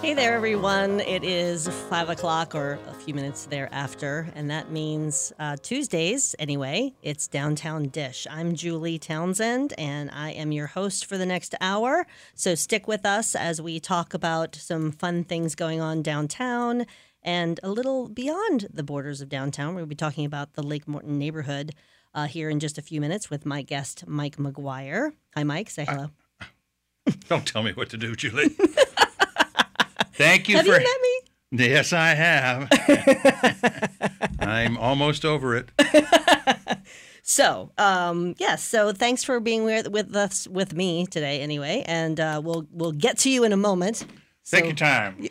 Hey there, everyone. It is five o'clock or a few minutes thereafter, and that means uh, Tuesdays, anyway. It's Downtown Dish. I'm Julie Townsend, and I am your host for the next hour. So stick with us as we talk about some fun things going on downtown and a little beyond the borders of downtown. We'll be talking about the Lake Morton neighborhood uh, here in just a few minutes with my guest, Mike McGuire. Hi, Mike. Say hello. Don't tell me what to do, Julie. Thank you have for. you met me? Yes, I have. I'm almost over it. So, um, yes. So, thanks for being with, with us with me today, anyway, and uh, we'll we'll get to you in a moment. Take So- your time.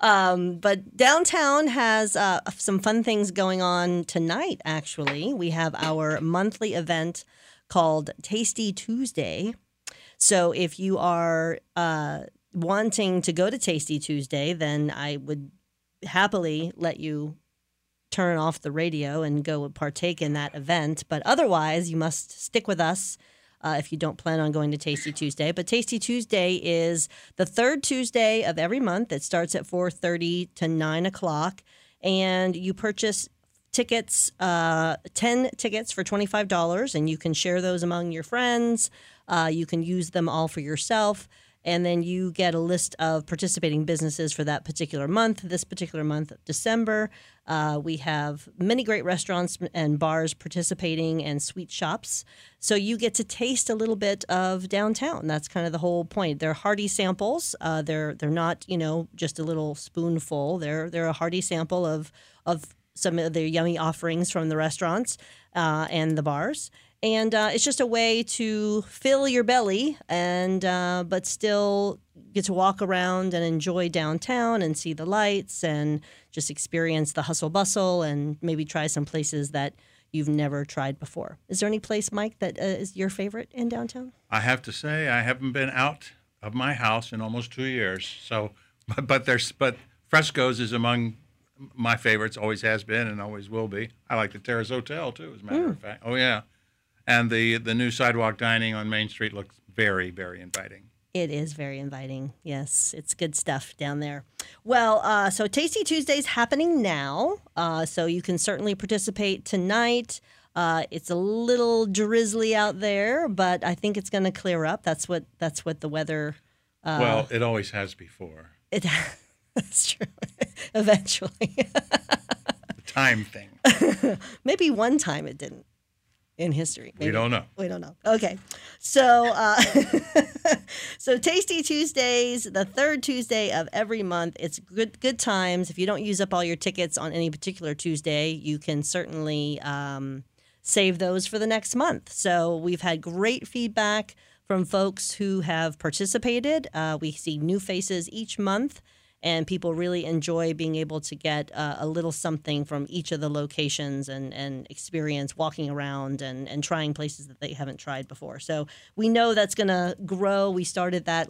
Um, but downtown has uh, some fun things going on tonight. Actually, we have our monthly event called Tasty Tuesday. So, if you are uh, wanting to go to Tasty Tuesday, then I would happily let you turn off the radio and go partake in that event. But otherwise, you must stick with us uh, if you don't plan on going to Tasty Tuesday. But Tasty Tuesday is the third Tuesday of every month. It starts at 4.30 to 9 o'clock. And you purchase tickets, uh, 10 tickets for $25, and you can share those among your friends. Uh, you can use them all for yourself. And then you get a list of participating businesses for that particular month. This particular month, December, uh, we have many great restaurants and bars participating and sweet shops. So you get to taste a little bit of downtown. That's kind of the whole point. They're hearty samples. Uh, they're they're not you know just a little spoonful. They're they're a hearty sample of of some of the yummy offerings from the restaurants uh, and the bars. And uh, it's just a way to fill your belly and uh, but still get to walk around and enjoy downtown and see the lights and just experience the hustle bustle and maybe try some places that you've never tried before. Is there any place, Mike, that uh, is your favorite in downtown? I have to say, I haven't been out of my house in almost two years. So, but, but there's but Fresco's is among my favorites. Always has been and always will be. I like the Terrace Hotel too, as a matter of fact. Oh yeah, and the the new sidewalk dining on Main Street looks very very inviting. It is very inviting. Yes, it's good stuff down there. Well, uh, so Tasty Tuesday's happening now, uh, so you can certainly participate tonight. Uh, it's a little drizzly out there, but I think it's going to clear up. That's what that's what the weather. Uh, well, it always has before. it that's true. Eventually, The time thing. maybe one time it didn't in history. We don't know. We don't know. Okay, so uh, so Tasty Tuesdays, the third Tuesday of every month. It's good good times. If you don't use up all your tickets on any particular Tuesday, you can certainly um, save those for the next month. So we've had great feedback from folks who have participated. Uh, we see new faces each month. And people really enjoy being able to get uh, a little something from each of the locations and, and experience walking around and, and trying places that they haven't tried before. So we know that's going to grow. We started that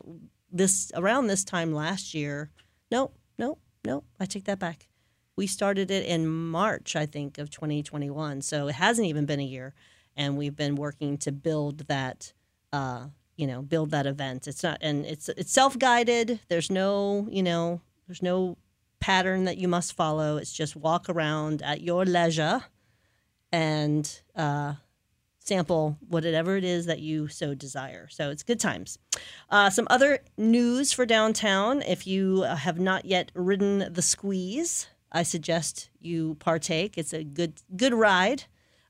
this around this time last year. No, no, no, I take that back. We started it in March, I think, of 2021. So it hasn't even been a year, and we've been working to build that. Uh, you know, build that event. It's not, and it's it's self guided. There's no, you know, there's no pattern that you must follow. It's just walk around at your leisure, and uh, sample whatever it is that you so desire. So it's good times. Uh, some other news for downtown. If you have not yet ridden the squeeze, I suggest you partake. It's a good good ride.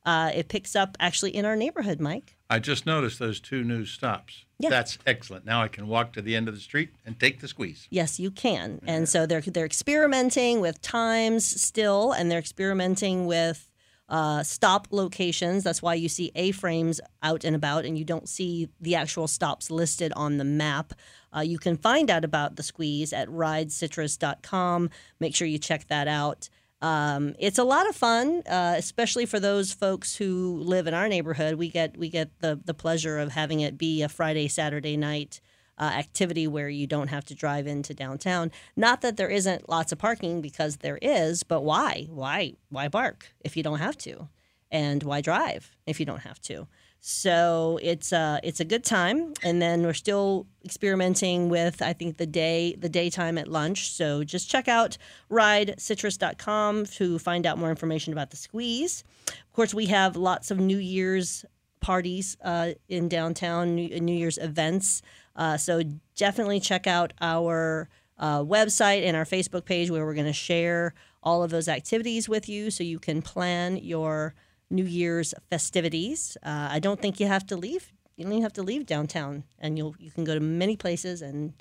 Uh, it picks up actually in our neighborhood, Mike. I just noticed those two new stops. Yeah. That's excellent. Now I can walk to the end of the street and take the squeeze. Yes, you can. And so they're they're experimenting with times still, and they're experimenting with uh, stop locations. That's why you see A-frames out and about, and you don't see the actual stops listed on the map. Uh, you can find out about the squeeze at ridecitrus.com. Make sure you check that out. Um, it's a lot of fun, uh, especially for those folks who live in our neighborhood. We get we get the the pleasure of having it be a Friday Saturday night uh, activity where you don't have to drive into downtown. Not that there isn't lots of parking because there is, but why? Why why bark if you don't have to? And why drive if you don't have to? So it's a it's a good time, and then we're still experimenting with I think the day the daytime at lunch. So just check out ridecitrus.com to find out more information about the squeeze. Of course, we have lots of New Year's parties uh, in downtown, New, New Year's events. Uh, so definitely check out our uh, website and our Facebook page where we're going to share all of those activities with you so you can plan your New Year's festivities. Uh, I don't think you have to leave. You don't even have to leave downtown, and you'll you can go to many places and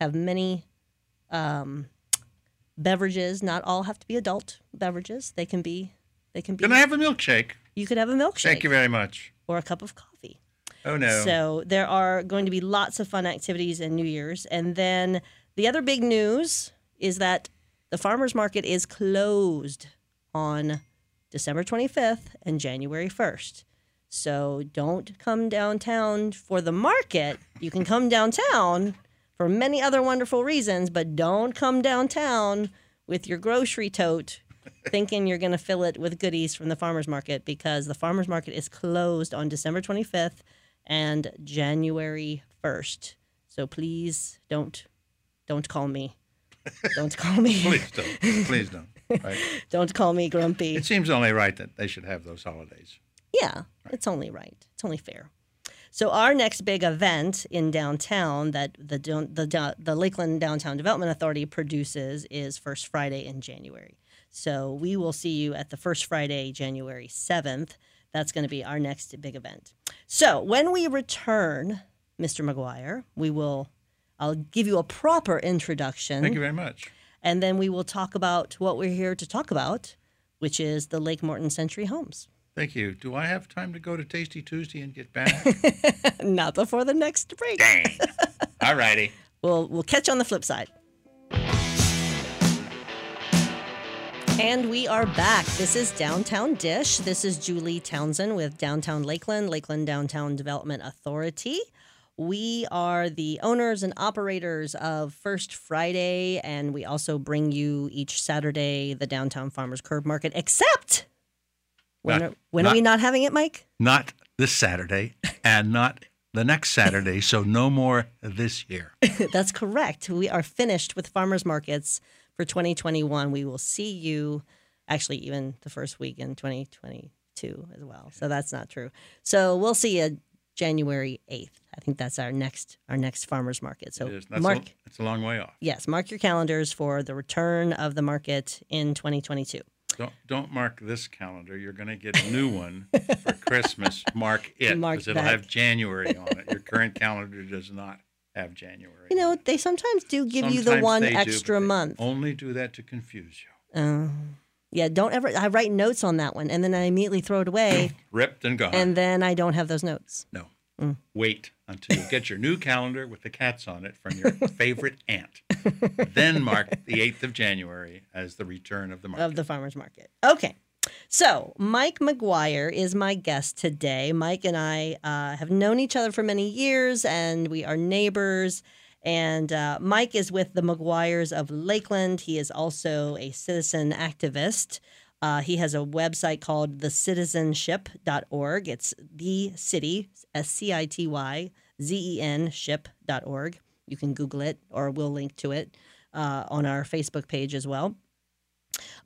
have many um, beverages. Not all have to be adult beverages. They can be. They can be. Can I have a milkshake? You could have a milkshake. Thank you very much. Or a cup of coffee. Oh no. So there are going to be lots of fun activities in New Year's, and then the other big news is that the farmers market is closed on December 25th and January 1st. So don't come downtown for the market. You can come downtown for many other wonderful reasons, but don't come downtown with your grocery tote thinking you're going to fill it with goodies from the farmers market because the farmers market is closed on December 25th and January 1st. So please don't don't call me. Don't call me. Please don't. Please don't. Right? don't call me grumpy. It seems only right that they should have those holidays. Yeah, it's only right. It's only fair. So our next big event in downtown that the the the Lakeland Downtown Development Authority produces is First Friday in January. So we will see you at the First Friday, January seventh. That's going to be our next big event. So when we return, Mr. McGuire, we will. I'll give you a proper introduction. Thank you very much. And then we will talk about what we're here to talk about, which is the Lake Morton Century Homes. Thank you. Do I have time to go to Tasty Tuesday and get back? Not before the next break. Dang. All righty. We'll we'll catch you on the flip side. And we are back. This is Downtown Dish. This is Julie Townsend with Downtown Lakeland, Lakeland Downtown Development Authority. We are the owners and operators of First Friday, and we also bring you each Saturday the Downtown Farmers Curb Market, except when, Not- are, when not- are we not having it, Mike? Not this Saturday and not the next Saturday, so no more this year. That's correct. We are finished with farmers markets for 2021. We will see you actually even the first week in 2022 as well. So that's not true. So we'll see you January 8th. I think that's our next our next farmers market. So It is. That's, mark a, that's a long way off. yes, mark your calendars for the return of the market in 2022. Don't don't mark this calendar. You're going to get a new one for Christmas. Mark it because it'll have January on it. Your current calendar does not have January. You know, they sometimes do give you the one do, extra they month. Only do that to confuse you. Uh, yeah, don't ever I write notes on that one and then I immediately throw it away Ripped and gone. and then I don't have those notes. no. Mm. Wait until you get your new calendar with the cats on it from your favorite aunt. then mark the 8th of January as the return of the market. of the farmers market. Okay. So, Mike McGuire is my guest today. Mike and I uh, have known each other for many years and we are neighbors. And uh, Mike is with the McGuires of Lakeland. He is also a citizen activist. Uh, he has a website called thecityzenship.org. It's the city, S C I T Y Z E N ship.org. You can Google it or we'll link to it uh, on our Facebook page as well.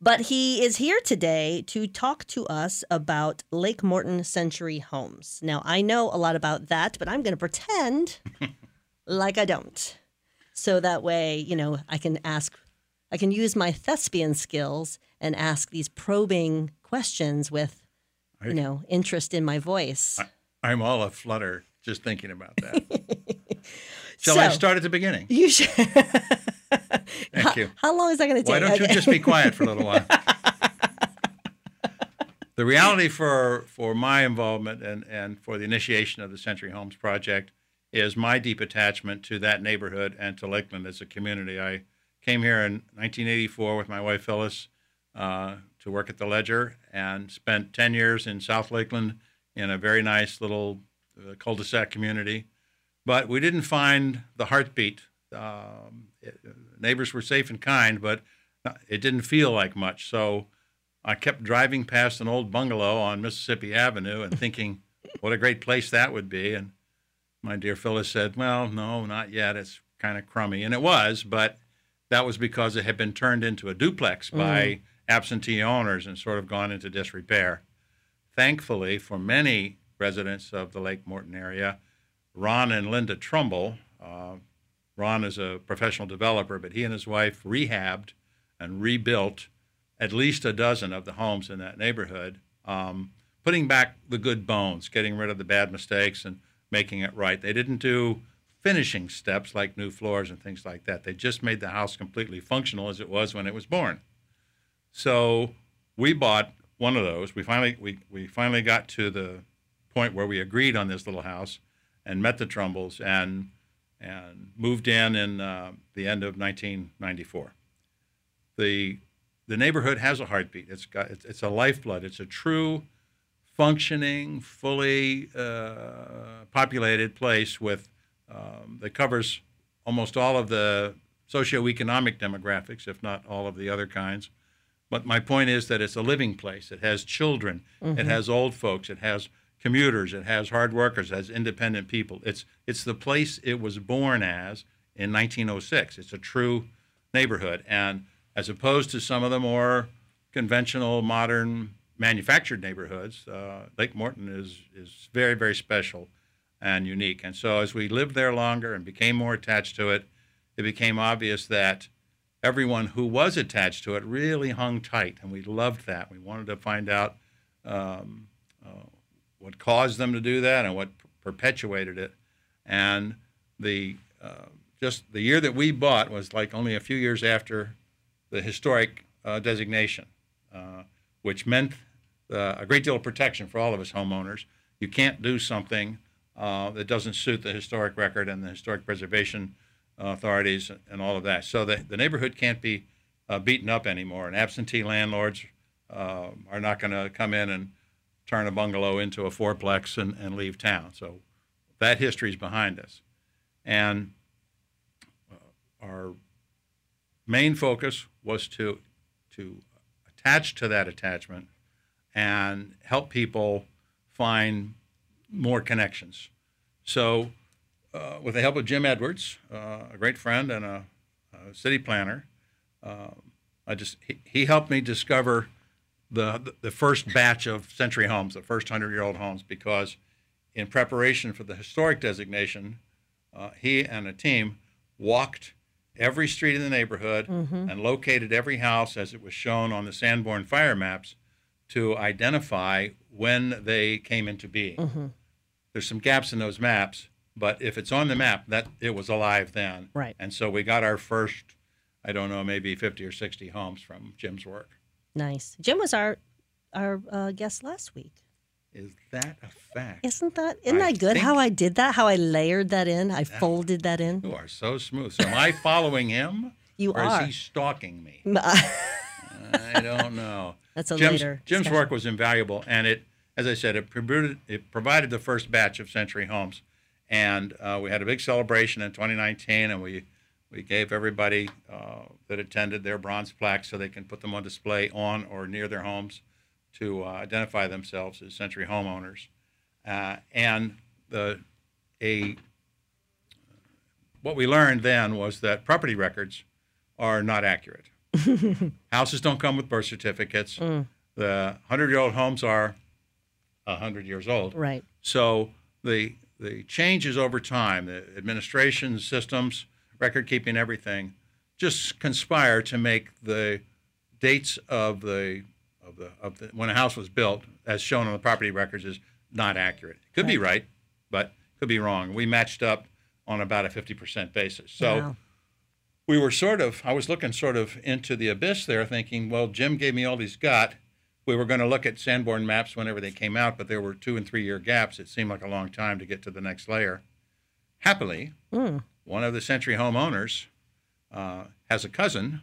But he is here today to talk to us about Lake Morton Century Homes. Now, I know a lot about that, but I'm going to pretend like I don't. So that way, you know, I can ask, I can use my thespian skills and ask these probing questions with, you know, interest in my voice. I'm all aflutter just thinking about that. Shall I start at the beginning? You should. Thank you. How long is that going to take? Why don't you just be quiet for a little while? the reality for for my involvement and, and for the initiation of the Century Homes project is my deep attachment to that neighborhood and to Lakeland as a community. I came here in 1984 with my wife Phyllis uh, to work at the Ledger and spent 10 years in South Lakeland in a very nice little uh, cul-de-sac community. But we didn't find the heartbeat. Um, it, neighbors were safe and kind, but it didn't feel like much. So I kept driving past an old bungalow on Mississippi Avenue and thinking, what a great place that would be. And my dear Phyllis said, Well, no, not yet. It's kind of crummy. And it was, but that was because it had been turned into a duplex by absentee owners and sort of gone into disrepair. Thankfully, for many residents of the Lake Morton area, Ron and Linda Trumbull, uh, Ron is a professional developer, but he and his wife rehabbed and rebuilt at least a dozen of the homes in that neighborhood, um, putting back the good bones, getting rid of the bad mistakes and making it right. They didn't do finishing steps like new floors and things like that. They just made the house completely functional as it was when it was born. So we bought one of those. We finally we, we finally got to the point where we agreed on this little house and met the Trumbulls and and moved in in uh, the end of 1994. The the neighborhood has a heartbeat. It's got it's, it's a lifeblood. It's a true, functioning, fully uh, populated place with um, that covers almost all of the socioeconomic demographics, if not all of the other kinds. But my point is that it's a living place. It has children. It has old folks. It has commuters. It has hard workers. It has independent people. It's it's the place it was born as in 1906. It's a true neighborhood, and as opposed to some of the more conventional, modern, manufactured neighborhoods, uh, Lake Morton is is very very special and unique. And so as we lived there longer and became more attached to it, it became obvious that everyone who was attached to it really hung tight, and we loved that. We wanted to find out um, uh, what caused them to do that and what perpetuated it. And the uh, just the year that we bought was like only a few years after the historic uh, designation, uh, which meant uh, a great deal of protection for all of us homeowners. You can't do something uh, that doesn't suit the historic record and the historic preservation authorities and all of that. So the, the neighborhood can't be uh, beaten up anymore, and absentee landlords uh, are not going to come in and turn a bungalow into a fourplex and, and leave town. So that history is behind us. And uh, our main focus was to, to attach to that attachment and help people find more connections. So uh, with the help of Jim Edwards, uh, a great friend and a, a city planner, uh, I just he, he helped me discover the the first batch of century homes, the first hundred year old homes, because in preparation for the historic designation, uh, he and a team walked every street in the neighborhood and located every house as it was shown on the Sanborn fire maps to identify when they came into being. There's some gaps in those maps, but if it's on the map, that it was alive then. Right. And so we got our first, I don't know, maybe 50 or 60 homes from Jim's work. Nice. Jim was our our uh, guest last week. Is that a fact? Isn't that isn't I that good? How I did that? How I layered that in? I folded that in. You are so smooth. So am I following him? You or are. is he stalking me? I don't know. That's a Jim's, later. Jim's discussion. work was invaluable, and it, as I said, it provided, it provided the first batch of Century Homes, and uh, we had a big celebration in 2019, and we we gave everybody uh, that attended their bronze plaques so they can put them on display on or near their homes to uh, identify themselves as Century homeowners, uh, and the a what we learned then was that property records are not accurate. Houses don't come with birth certificates. The 100 year old homes are 100 years old. Right. So the, the changes over time, the administration systems, record keeping, everything, just conspire to make the dates of the, of the, of the when a house was built, as shown on the property records, is not accurate. It could be right, but could be wrong. We matched up on about a 50% basis. So Wow. we were sort of i was looking sort of into the abyss there thinking well jim gave me all he's got we were going to look at sanborn maps whenever they came out but there were two and three year gaps it seemed like a long time to get to the next layer happily hmm. One of the century homeowners uh, has a cousin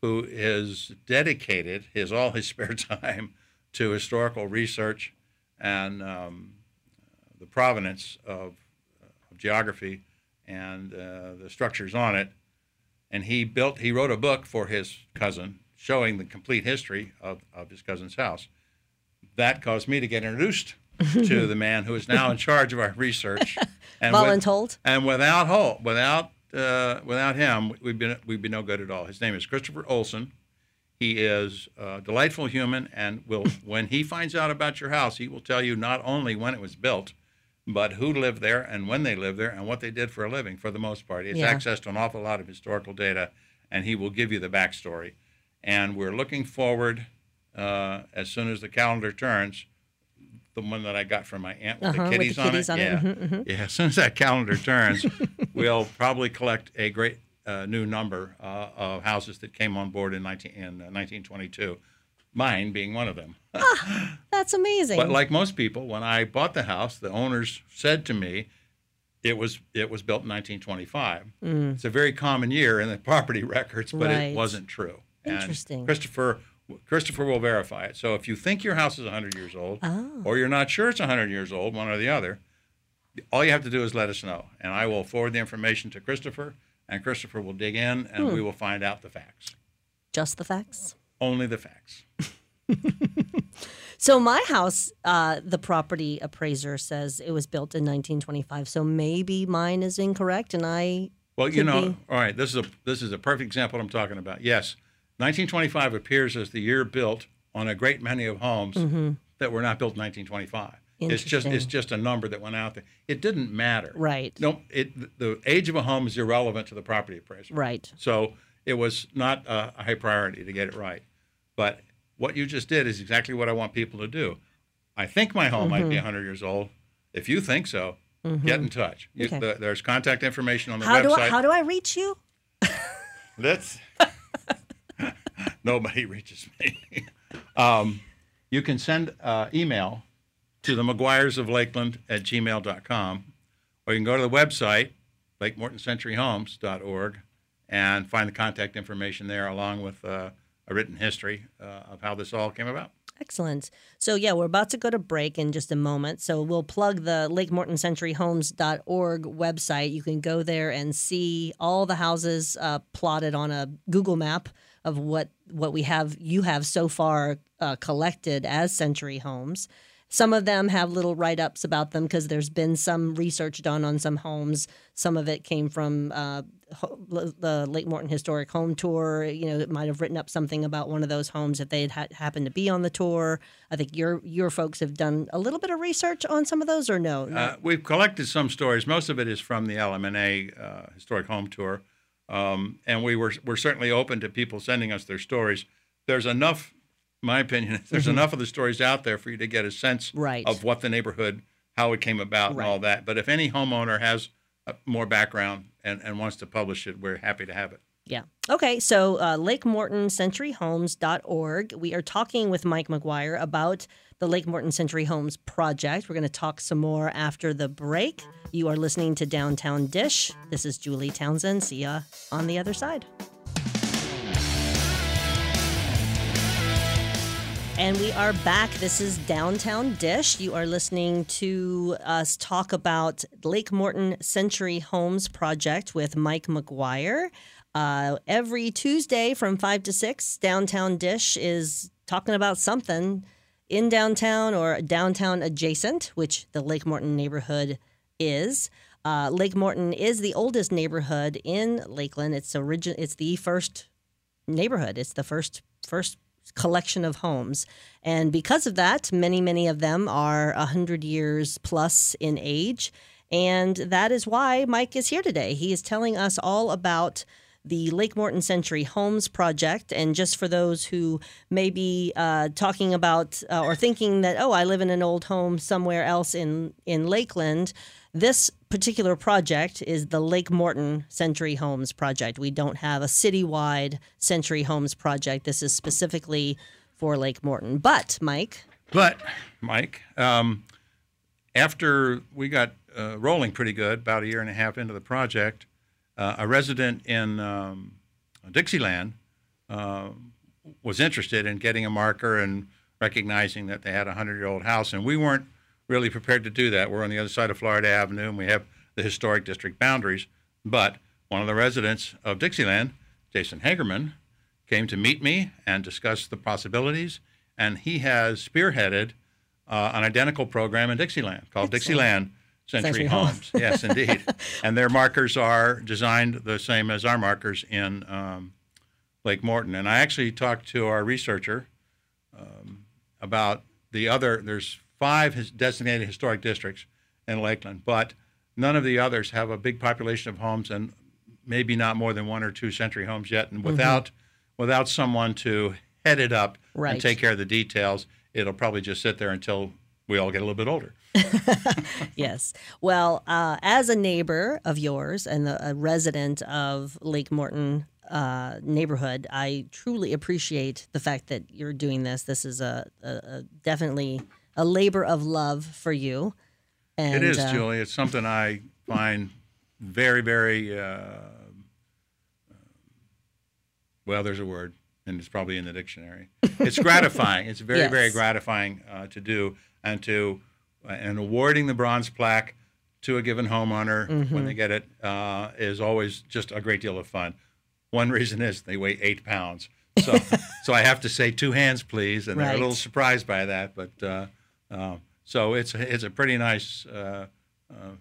who is dedicated his all his spare time to historical research and um, the provenance of, of geography and uh, the structures on it. And he built he wrote a book for his cousin showing the complete history of, of his cousin's house. That caused me to get introduced to the man who is now in charge of our research. And Voluntold? and without Holt, without uh, without him, we'd be we'd be no good at all. His name is Christopher Olson. He is a delightful human, and will when he finds out about your house, he will tell you not only when it was built, but who lived there and when they lived there and what they did for a living. For the most part, he has Yeah. access to an awful lot of historical data, and he will give you the backstory. And we're looking forward uh, as soon as the calendar turns. The one that I got from my aunt with Uh-huh, the with the kitties, kitties on on it. it. Mhm, Yeah. yeah. As soon as that calendar turns, we'll probably collect a great uh, new number uh, of houses that came on board in, 19, in uh, 1922. Mine being one of them. That's amazing. But like most people, when I bought the house, the owners said to me, "It was it was built in 1925." It's a very common year in the property records, but Mm. Right. it wasn't true. And Interesting. Christopher Christopher will verify it. So if you think your house is 100 years old, Oh. or you're not sure it's 100 years old, one or the other, all you have to do is let us know, and I will forward the information to Christopher, and Christopher will dig in, and Hmm. we will find out the facts. Just the facts. Only the facts. So my house, uh, the property appraiser says it was built in 1925. So maybe mine is incorrect, and I Well, you know, be. all right. This is a this is a perfect example I'm talking about. Yes, 1925 appears as the year built on a great many of homes that were not built in 1925. It's just it's just a number that went out there. It didn't matter. right, No, it the age of a home is irrelevant to the property appraiser. right. So it was not a, a high priority to get it right. But what you just did is exactly what I want people to do. I think my home might be Mm-hmm. 100 years old. If you think so, get in touch. You, Okay. the, there's contact information on the How website. do I how do I reach you? That's nobody reaches me. um, you can send uh, email to the McGuires of Lakeland at gmail.com, or you can go to the website, LakeMortonCenturyHomes.org, and find the contact information there along with uh, a written history uh, of how this all came about. Excellent. So yeah, we're about to go to break in just a moment. So we'll plug the LakeMortonCenturyHomes.org website. You can go there and see all the houses uh, plotted on a Google map of what what we have you have so far uh, collected as Century Homes. Some of them have little write ups about them because there's been some research done on some homes. Some of it came from uh, the Lake Morton Historic Home Tour. You know, it might have written up something about one of those homes if they had ha- happened to be on the tour. I think your your folks have done a little bit of research on some of those, or no? Uh, we've collected some stories. Most of it is from the LMNA uh, Historic Home Tour, um, and we were we're certainly open to people sending us their stories. There's enough, my opinion, there's enough of the stories out there for you to get a sense Mm-hmm. Right. of what the neighborhood, how it came about, Right. and all that. But if any homeowner has uh, more background and, and wants to publish it, we're happy to have it. Yeah. Okay. So, uh, Lake. We are talking with Mike McGuire about the Lake Morton Century Homes project. We're going to talk some more after the break. You are listening to Downtown Dish. This is Julie Townsend. See ya on the other side. And we are back. This is Downtown Dish. You are listening to us talk about Lake Morton Century Homes project with Mike McGuire. Uh, every Tuesday from 5 to 6, Downtown Dish is talking about something in downtown or downtown adjacent, which the Lake Morton neighborhood is. Uh, Lake Morton is the oldest neighborhood in Lakeland. It's origin. It's the first neighborhood. It's the first first collection of homes, and because of that, many many of them are hundred years plus in age, and that is why Mike is here today. He is telling us all about the Lake Morton Century Homes Project. And just for those who may be uh, talking about uh, or thinking that, oh, I live in an old home somewhere else in, in Lakeland, this particular project is the Lake Morton Century Homes Project. We don't have a citywide Century Homes Project. This is specifically for Lake Morton. But, Mike, But, Mike, um, after we got uh, rolling pretty good, about a year and a half into the project, uh, a resident in um, Dixieland uh, was interested in getting a marker and recognizing that they had a 100 year old house. And we weren't really prepared to do that. We're on the other side of Florida Avenue and we have the historic district boundaries. But one of the residents of Dixieland, Jason Hagerman, came to meet me and discuss the possibilities. And he has spearheaded uh, an identical program in Dixieland called Dixieland Century, Century Homes. yes, indeed. and their markers are designed the same as our markers in um, Lake Morton. And I actually talked to our researcher um, about the other. There's five designated historic districts in Lakeland, but none of the others have a big population of homes and maybe not more than one or two century homes yet. And without without someone to head it up Right. and take care of the details, it'll probably just sit there until we all get a little bit older. Yes. Well, uh, as a neighbor of yours and a, a resident of Lake Morton uh, neighborhood, I truly appreciate the fact that you're doing this. This is a, a, a definitely a labor of love for you. And, it is, uh, Julie. It's something I find very, very uh, well. There's a word, and it's probably in the dictionary. It's gratifying. It's very, very gratifying uh, to do, and to uh, and awarding the bronze plaque to a given homeowner Mm-hmm. when they get it uh, is always just a great deal of fun. One reason is they weigh eight pounds, so so I have to say two hands, please, and they're a little surprised by that, but. Uh, uh, so it's it's a pretty nice uh, uh,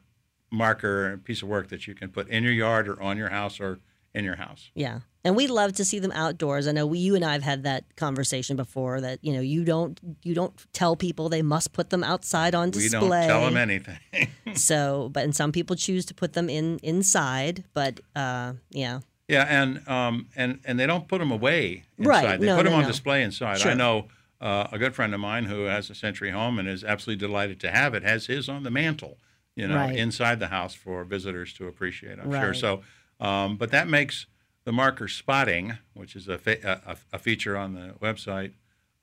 marker and piece of work that you can put in your yard or on your house or in your house. Yeah. And we love to see them outdoors. I know we, you and I have had that conversation before that, you know, you don't you don't tell people they must put them outside on display. We don't tell them anything. So, but and some people choose to put them in inside, but uh yeah. yeah, and um, and and they don't put them away inside. Right. They No, put them no, on no. display inside. Sure. I know uh, a good friend of mine who has a Century home and is absolutely delighted to have it. Has his on the mantle, you know, Right. inside the house for visitors to appreciate. I'm sure. So, um, but that makes the marker spotting, which is a, fa- a, a feature on the website,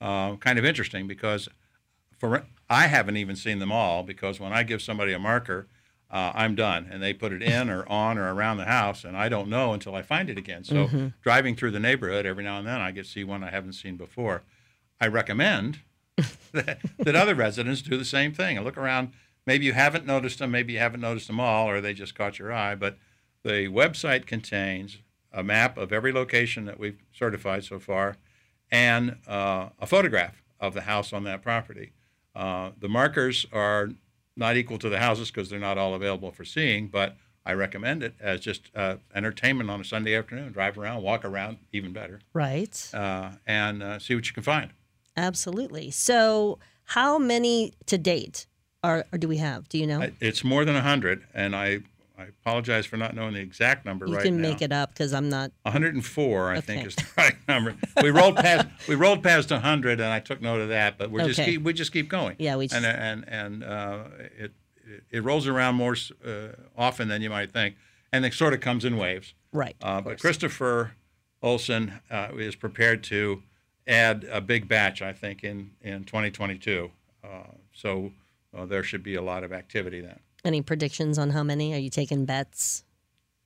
uh, kind of interesting because for I haven't even seen them all because when I give somebody a marker, uh, I'm done, and they put it in or on or around the house, and I don't know until I find it again. So Mm-hmm. driving through the neighborhood every now and then, I get to see one I haven't seen before. I recommend that, that other residents do the same thing and look around. Maybe you haven't noticed them, maybe you haven't noticed them all, or they just caught your eye. But the website contains a map of every location that we've certified so far, and uh, a photograph of the house on that property. Uh, the markers are not equal to the houses because they're not all available for seeing, but I recommend it as just uh, entertainment on a Sunday afternoon. Drive around, walk around, even better, Right. uh, and uh, see what you can find. Absolutely. So, how many to date are do we have? Do you know? It's more than 100, and I, I apologize for not knowing the exact number you right can make it up because I'm not. 104, I think, is the right number. We rolled past we rolled past 100, and I took note of that. But we're just keep, we just keep going. Yeah, we just- and and and uh, it, it it rolls around more uh, often than you might think, and it sort of comes in waves. Right. Uh, but. Christopher Olson uh, is prepared to add a big batch, I think, in in 2022. Uh, so uh, there should be a lot of activity then. Any predictions on how many? Are you taking bets?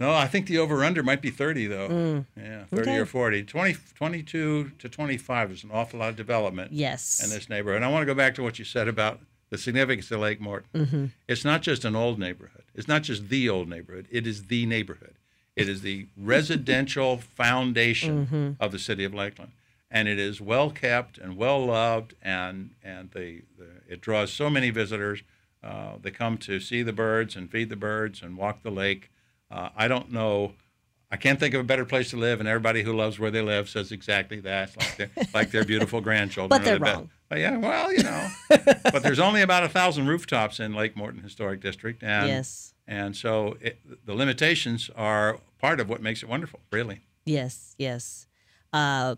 No, I think the over under might be 30 though. Yeah, 30 Mm. Okay. or 40. 20, 22 to 25 is an awful lot of development Yes. in this neighborhood. And I want to go back to what you said about the significance of Lake Morton. Mm-hmm. It's not just an old neighborhood. It's not just the old neighborhood. It is the neighborhood. It is the residential foundation Mm-hmm. of the city of Lakeland. And it is well kept and well loved, and, and the, the, it draws so many visitors. Uh, they come to see the birds and feed the birds and walk the lake. Uh, I don't know. I can't think of a better place to live, and everybody who loves where they live says exactly that, like their, like their beautiful grandchildren. But they're the wrong. Uh, yeah, well, you know, but there's only about a thousand rooftops in Lake Morton Historic District, and Yes. and so it, the limitations are part of what makes it wonderful, really. Yes, yes. Uh,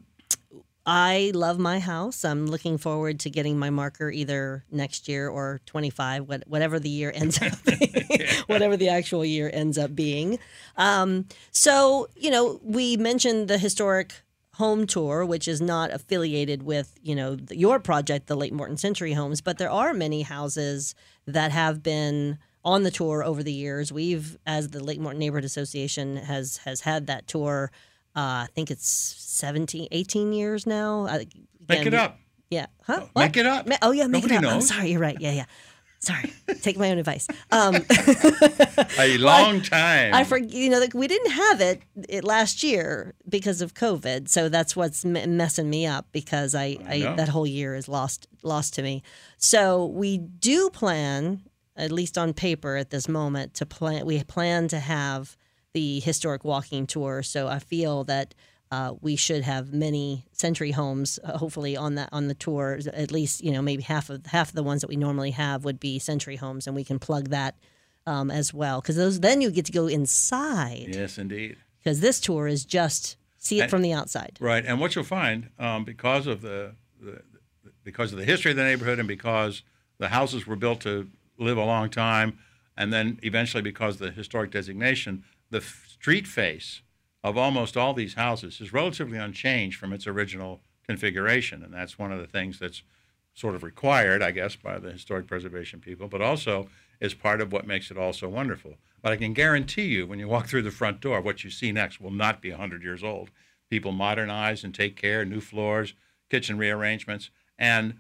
I love my house. I'm looking forward to getting my marker either next year or 25, whatever the year ends up being, whatever the actual year ends up being. Um, so, you know, we mentioned the historic home tour, which is not affiliated with, you know, your project, the Lake Morton Century Homes, but there are many houses that have been on the tour over the years. We've, as the Lake Morton Neighborhood Association, has has had that tour. Uh, I think it's 17, 18 years now. I- Make it up. Yeah. Huh? Make it up. Oh yeah, make Nobody it up. I'm sorry. You're right. Yeah, yeah. Sorry, take my own advice. Um, A long time. I forget, you know, like we didn't have it, it last year because of COVID, so that's what's m- messing me up because I, I, know. that whole year is lost lost to me. So we do plan, at least on paper at this moment, to plan. We plan to have the historic walking tour. So I feel that. Uh, we should have many century homes, uh, hopefully on that on the tour. At least you know maybe half of half of the ones that we normally have would be century homes, and we can plug that um, as well because those then you get to go inside yes, indeed. because this tour is just see it And- from the outside. Right, and what you'll find um, because of the, the because of the history of the neighborhood and because the houses were built to live a long time, and then eventually because of the historic designation, the street face of almost all these houses is relatively unchanged from its original configuration, and that's one of the things that's sort of required, I guess, by the historic preservation people, but also is part of what makes it all so wonderful. But I can guarantee you, when you walk through the front door, what you see next will not be 100 years old. People modernize and take care, new floors, kitchen rearrangements, and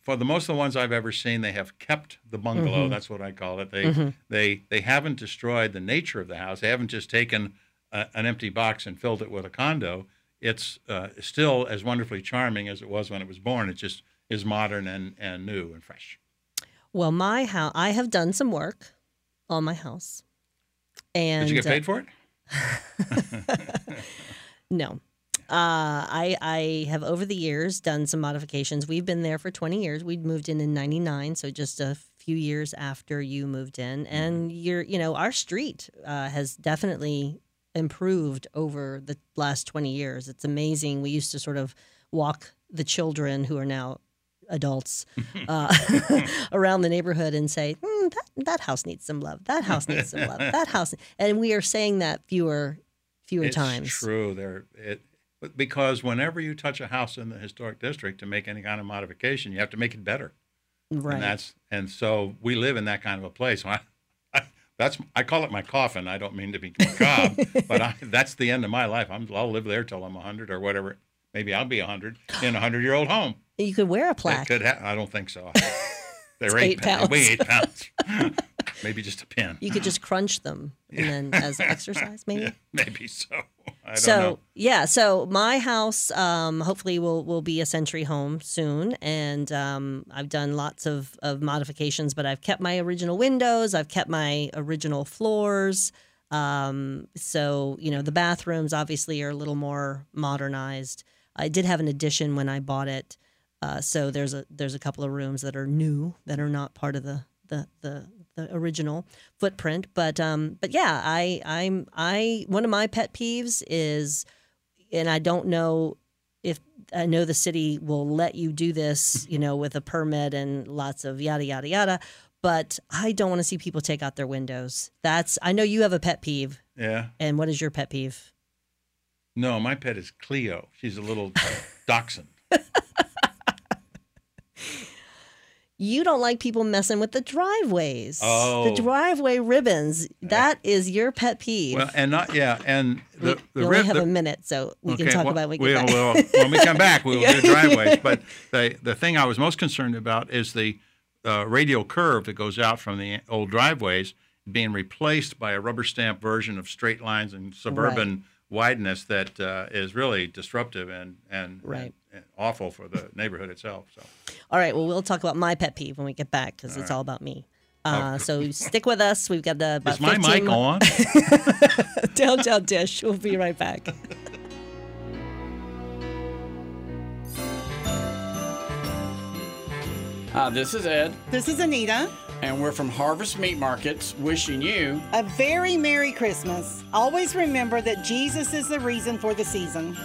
for the most of the ones I've ever seen, they have kept the bungalow. That's what I call it. They they they haven't destroyed the nature of the house. They haven't just taken a, an empty box and filled it with a condo. It's uh, still as wonderfully charming as it was when it was born. It just is modern and, and new and fresh. Well, my house, I have done some work on my house, and Did you get uh, paid for it? No. Uh, I I have over the years done some modifications. We've been there for 20 years. We moved in in 99, so just a few years after you moved in. And you're, you know, our street uh, has definitely improved over the last 20 years. It's amazing. We used to sort of walk the children who are now adults uh, around the neighborhood and say, hmm, that, that house needs some love. That house needs some love. That house. And we are saying that fewer fewer it's times. true. There, it because whenever you touch a house in the historic district to make any kind of modification, you have to make it better. Right. And that's and so we live in that kind of a place. I, I, that's I call it my coffin. I don't mean to be macabre, but I, that's the end of my life. I'm, I'll live there till I'm 100 or whatever. Maybe I'll be 100 in a 100 year old home. You could wear a plaque. could ha- I don't think so. They're eight, eight pounds. pounds. Weigh eight pounds. Maybe just a pin. You could just crunch them and then as exercise, maybe. Yeah, maybe so. I so know. yeah, so my house um, hopefully will will be a century home soon, and um, I've done lots of of modifications, but I've kept my original windows, I've kept my original floors. Um, so you know the bathrooms obviously are a little more modernized. I did have an addition when I bought it, uh, so there's a there's a couple of rooms that are new that are not part of the the the, the original footprint. But um, but yeah, I I'm I one of my pet peeves is, and I don't know if I know the city will let you do this, you know, with a permit and lots of yada yada yada. But I don't want to see people take out their windows. That's I know you have a pet peeve, Yeah. and what is your pet peeve? No, my pet is Cleo. She's a little dachshund. You don't like people messing with the driveways. Oh. The driveway ribbons. That is your pet peeve. Well, and not yeah, and the the we only rib. have the- a minute, so we can talk well, about it when we we back. will when we come back. We will do driveways. But the the thing I was most concerned about is the uh, radial curve that goes out from the old driveways being replaced by a rubber stamp version of straight lines and suburban wideness that uh, is really disruptive and and, Right. and awful for the neighborhood itself. So All right. Well, we'll talk about my pet peeve when we get back because it's all about me. Uh, so stick with us. We've got the about is my 15 mic on? downtown dish. We'll be right back. Hi, this is Ed, This is Anita. and we're from Harvest Meat Markets, wishing you A very Merry Christmas. Always remember that Jesus is the reason for the season.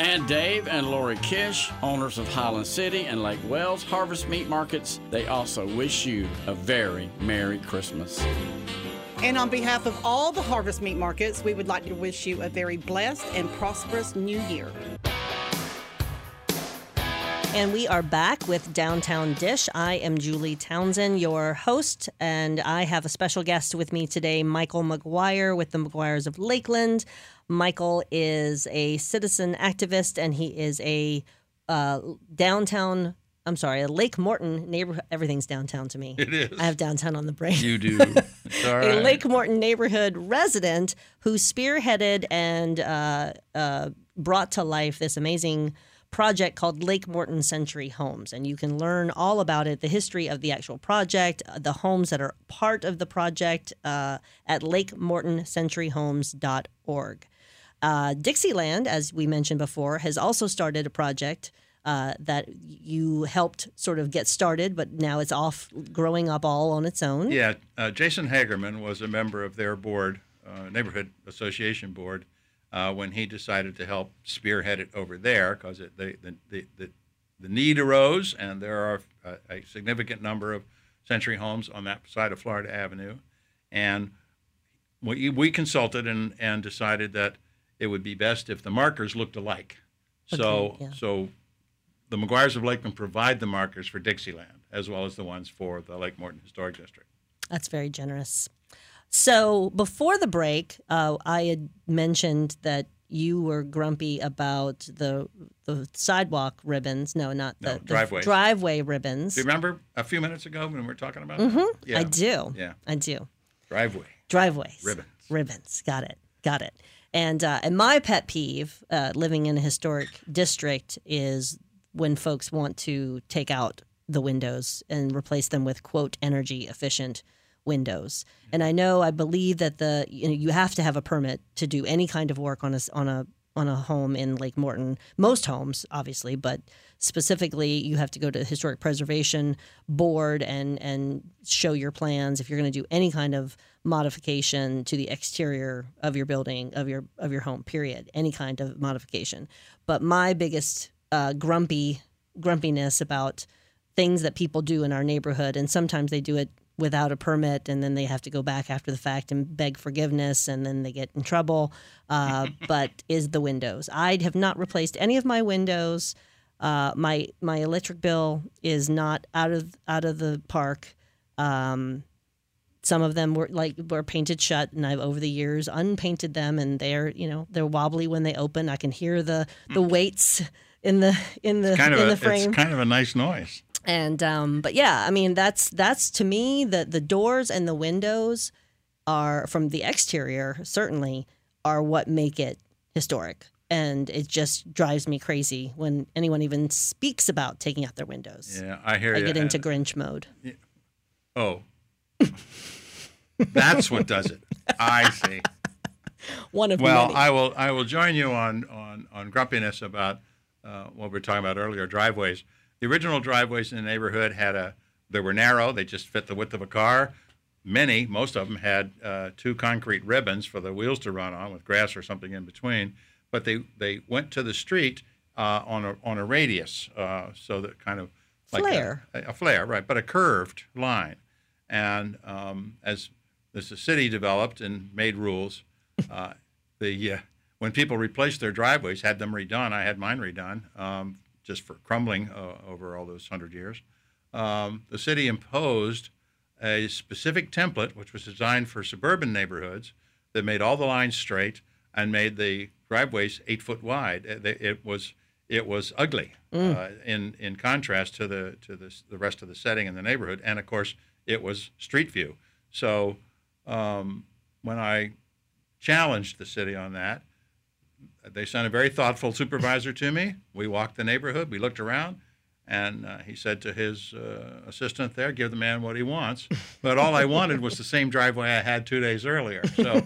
And Dave and Lori Kish, owners of Highland City and Lake Wales Harvest Meat Markets. They also wish you a very Merry Christmas. And on behalf of all the Harvest Meat Markets, we would like to wish you a very blessed and prosperous new year. And we are back with Downtown Dish. I am Julie Townsend, your host, and I have a special guest with me today, Michael McGuire with the McGuires of Lakeland. Michael is a citizen activist and he is a uh, downtown I'm sorry, a Lake Morton neighborhood. Everything's downtown to me. It is. I have downtown on the brain. You do. A. Lake Morton neighborhood resident who spearheaded and uh, uh, brought to life this amazing project called Lake Morton Century Homes. And you can learn all about it, the history of the actual project, uh, the homes that are part of the project uh, at lakemortoncenturyhomes.org. Uh, Dixieland, as we mentioned before, has also started a project uh, that you helped sort of get started, but now it's off growing up all on its own. Yeah, uh, Jason Hagerman was a member of their board, uh, neighborhood association board, uh, when he decided to help spearhead it over there because the, the, the, the, need arose, and there are a, a significant number of century homes on that side of Florida Avenue. And we, we consulted and, and decided that it would be best if the markers looked alike. So, yeah. so the Maguires of Lakeland provide the markers for Dixieland as well as the ones for the Lake Morton Historic District. That's very generous. So before the break, uh, I had mentioned that you were grumpy about the the sidewalk ribbons. No, not the, No, the driveway ribbons. Do you remember a few minutes ago when we were talking about that? Yeah. Mm-hmm. I do. Yeah. I do. Driveway. Driveways. Ribbons. Ribbons. Got it. Got it. And uh, and my pet peeve, uh, living in a historic district, is when folks want to take out the windows and replace them with quote energy efficient windows. And I know, I believe that the you know you have to have a permit to do any kind of work on a on a on a home in Lake Morton. Most homes, obviously, but specifically, you have to go to the historic preservation board and and show your plans if you're going to do any kind of modification to the exterior of your building of your of your home. Period. Any kind of modification. But my biggest uh, grumpy grumpiness about things that people do in our neighborhood, and sometimes they do it without a permit, and then they have to go back after the fact and beg forgiveness, and then they get in trouble. Uh, but is the windows? I have not replaced any of my windows. Uh, my my electric bill is not out of out of the park. Um, some of them were like were painted shut, and I've over the years unpainted them, and they're you know they're wobbly when they open. I can hear the the weights in the in the Kind of in a, the frame. it's kind of a nice noise. And um, but yeah, I mean that's that's to me the the doors and the windows are from the exterior certainly are what make it historic. And it just drives me crazy when anyone even speaks about taking out their windows. Yeah, I hear I you. get into And- Grinch mode. oh, that's what does it. I see. One of Well, many. I will. I will join you on on on grumpiness about uh, what we were talking about earlier. Driveways. The original driveways in the neighborhood had a. They were narrow. They just fit the width of a car. Many, most of them had uh, two concrete ribbons for the wheels to run on, with grass or something in between. But they they went to the street uh, on a on a radius, uh, so that kind of like a- Flare. a, a flare, right? But a curved line. And um, as as the city developed and made rules, uh, the uh, when people replaced their driveways, had them redone. I had mine redone um, just for crumbling uh, over all those hundred years. Um, the city imposed a specific template, which was designed for suburban neighborhoods, that made all the lines straight and made the driveways eight foot wide. It, was it was ugly uh, in in contrast to the to the, the rest of the setting in the neighborhood, and of course it was street view. So um, when I challenged the city on that, they sent a very thoughtful supervisor to me. We walked the neighborhood. We looked around, and uh, he said to his uh, assistant there, "Give the man what he wants." But all I wanted was the same driveway I had two days earlier. So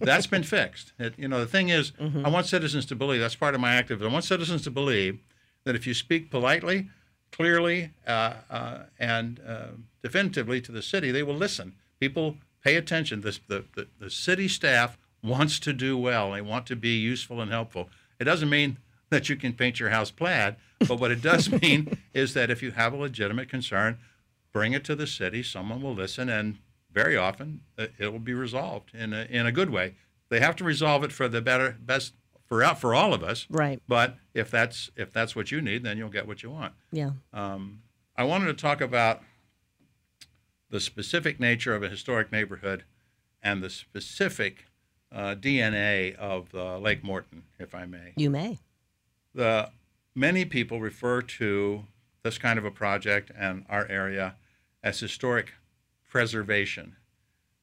that's been fixed. It, you know, the thing is, I want citizens to believe. That's part of my activism. I want citizens to believe that if you speak politely, clearly, uh, uh, and uh, definitively to the city, they will listen. People pay attention. This, the, the the city staff wants to do well. They want to be useful and helpful. It doesn't mean that you can paint your house plaid, but what it does mean is that if you have a legitimate concern, bring it to the city. Someone will listen, and very often uh, it will be resolved in a, in a good way. They have to resolve it for the better best for out for all of us. Right. But if that's if that's what you need, then you'll get what you want. yeah. I wanted to talk about the specific nature of a historic neighborhood and the specific uh, DNA of uh, Lake Morton, if I may. You may. The many people refer to this kind of a project and our area as historic preservation.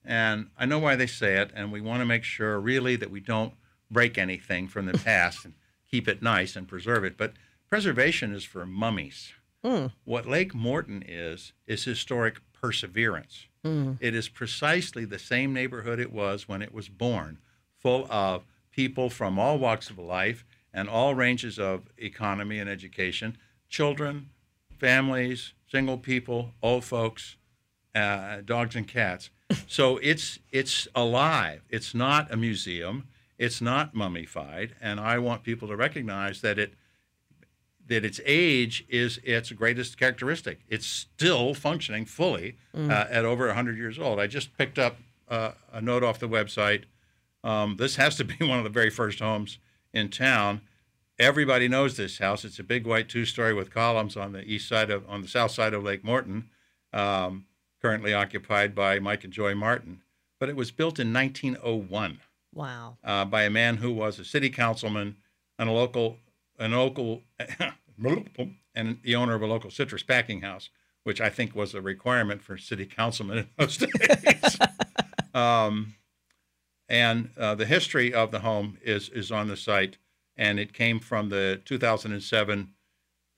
And I know why they say it, and we want to make sure really that we don't break anything from the past and keep it nice and preserve it. But preservation is for mummies. What Lake Morton is, is historic perseverance. It is precisely the same neighborhood it was when it was born, full of people from all walks of life and all ranges of economy and education children, families, single people, old folks, uh, dogs and cats. So it's it's alive. It's not a museum. It's not mummified, and I want people to recognize that it that its age is its greatest characteristic. It's still functioning fully uh, at over 100 years old. I just picked up uh, a note off the website. Um, this has to be one of the very first homes in town. Everybody knows this house. It's a big white two-story with columns on the east side of on the south side of Lake Morton, um, currently occupied by Mike and Joy Martin. But it was built in 1901 Wow. uh, by a man who was a city councilman and a local, an local, and the owner of a local citrus packing house, which I think was a requirement for city councilmen in those days. um, and uh, the history of the home is is on the site, and it came from the 2007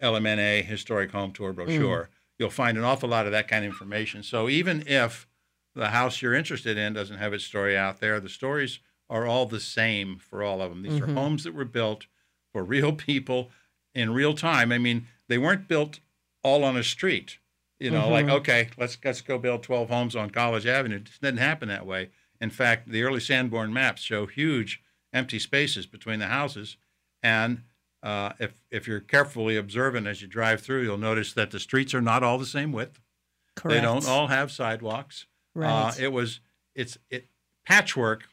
LMNA Historic Home Tour brochure. You'll find an awful lot of that kind of information. So even if the house you're interested in doesn't have its story out there, the stories are all the same for all of them. These are homes that were built for real people in real time. I mean, they weren't built all on a street. You know, like okay, let's let's go build 12 homes on College Avenue. It just didn't happen that way. In fact, the early Sanborn maps show huge empty spaces between the houses, and uh, if if you're carefully observant as you drive through, you'll notice that the streets are not all the same width. Correct. They don't all have sidewalks. Uh, Right. it was it's it patchwork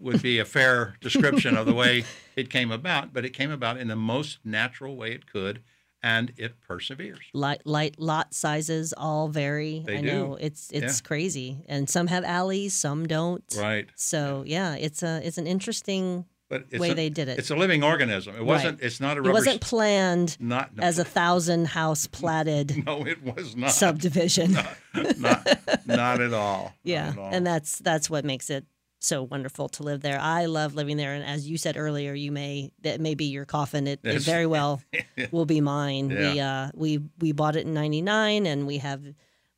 would be a fair description of the way it came about, but it came about in the most natural way it could, and it perseveres. light, light lot sizes all vary. They I do. know it's it's Yeah. crazy, and some have alleys, some don't. Right. So yeah, it's a it's an interesting. Way a, they did it. It's a living organism. It wasn't. It's not a It wasn't planned not no, as a thousand house platted no, it was not. subdivision. not, not at all. Not yeah, at all. and that's that's what makes it so wonderful to live there. I love living there, and as you said earlier, you may that may be your coffin. It, it very well will be mine. We uh we we bought it in '99, and we have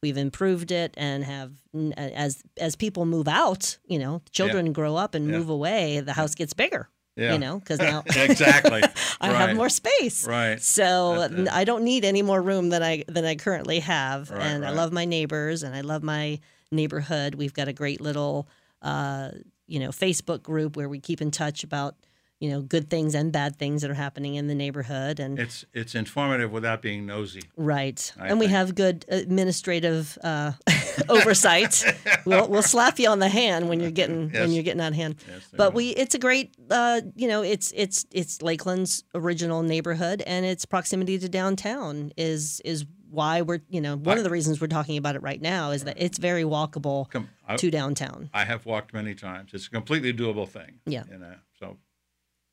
we've improved it and have as as people move out, you know, children grow up and Yeah. move away, the house gets bigger. Yeah. You know, because now exactly. I right. have more space. Right. So That's. I don't need any more room than I than I currently have, Right, and I love my neighbors and I love my neighborhood. We've got a great little, uh, you know, Facebook group where we keep in touch about you know good things and bad things that are happening in the neighborhood, and It's it's informative without being nosy. right, I and we have good administrative uh, oversight. we'll, we'll slap you on the hand when you're getting when you're getting out of hand. Yes, But we, it's a great, uh, you know, it's it's it's Lakeland's original neighborhood, and its proximity to downtown is is why we're, you know, one of the reasons we're talking about it right now is that it's very walkable Com- I- to downtown. I have walked many times. It's a completely doable thing. Yeah. You know, so,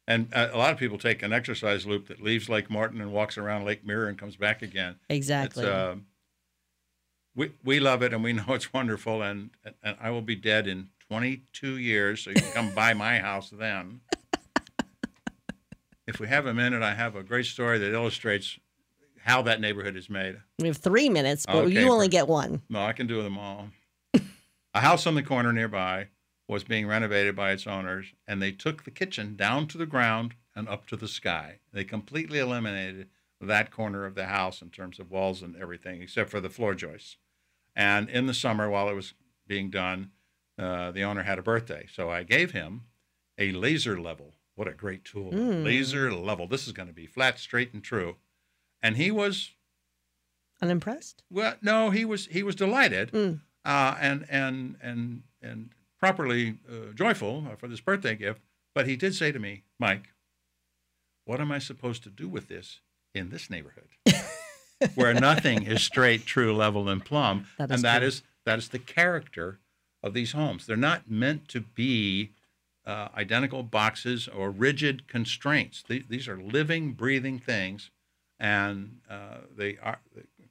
and uh, a lot of people take an exercise loop that leaves Lake Morton and walks around Lake Mirror and comes back again. Exactly. It's, uh, we we love it and we know it's wonderful and and I will be dead in 22 years, so you can come by my house then. If we have a minute, I have a great story that illustrates how that neighborhood is made. we have three minutes, but Okay, you only per- get one. No, I can do them all. a house on the corner nearby was being renovated by its owners, and they took the kitchen down to the ground and up to the sky. They completely eliminated that corner of the house in terms of walls and everything, except for the floor joists. And in the summer, while it was being done, uh, the owner had a birthday. So I gave him a laser level. What a great tool. Mm. Laser level. This is going to be flat, straight, and true. And he was Unimpressed? well, no, he was he was delighted Mm. uh, and and and and properly uh, joyful for this birthday gift. But he did say to me, Mike, what am I supposed to do with this in this neighborhood, where nothing is straight, true, level, and plumb? That and that true. is that is the character of these homes. They're not meant to be uh, identical boxes or rigid constraints. These, these are living, breathing things and uh, they are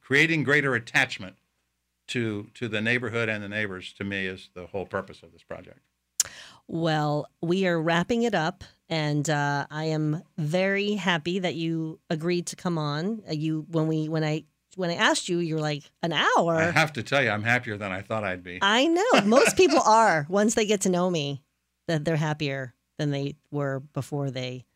creating greater attachment to to the neighborhood and the neighbors. To me, is the whole purpose of this project. Well, we are wrapping it up, and uh, I am very happy that you agreed to come on. Uh, you when we when I when I asked you, you're like an hour. I have to tell you, I'm happier than I thought I'd be. I know most people are once they get to know me, that they're happier than they were before they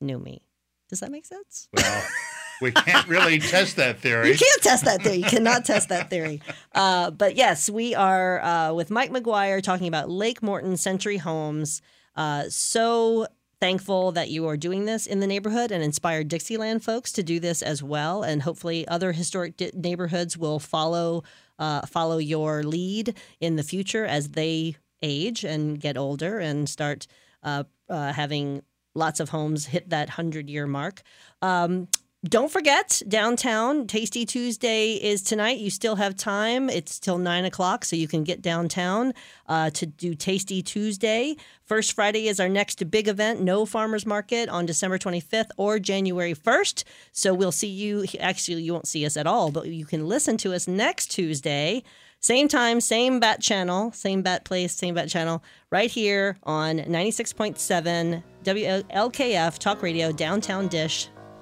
knew me. Does that make sense? Well, we can't really test that theory. You can't test that theory. You cannot test that theory. Uh, but yes, we are uh, with Mike Maguire talking about Lake Morton Century Homes. Uh, so thankful that you are doing this in the neighborhood and inspired Dixieland folks to do this as well. And hopefully, other historic di- neighborhoods will follow uh, follow your lead in the future as they age and get older and start uh, uh, having lots of homes hit that hundred year mark. Um, don't forget, downtown Tasty Tuesday is tonight. You still have time. It's till nine o'clock, so you can get downtown uh, to do Tasty Tuesday. First Friday is our next big event, No Farmers Market, on December 25th or January 1st. So we'll see you. Actually, you won't see us at all, but you can listen to us next Tuesday. Same time, same bat channel, same bat place, same bat channel, right here on 96.7 WLKF Talk Radio, Downtown Dish.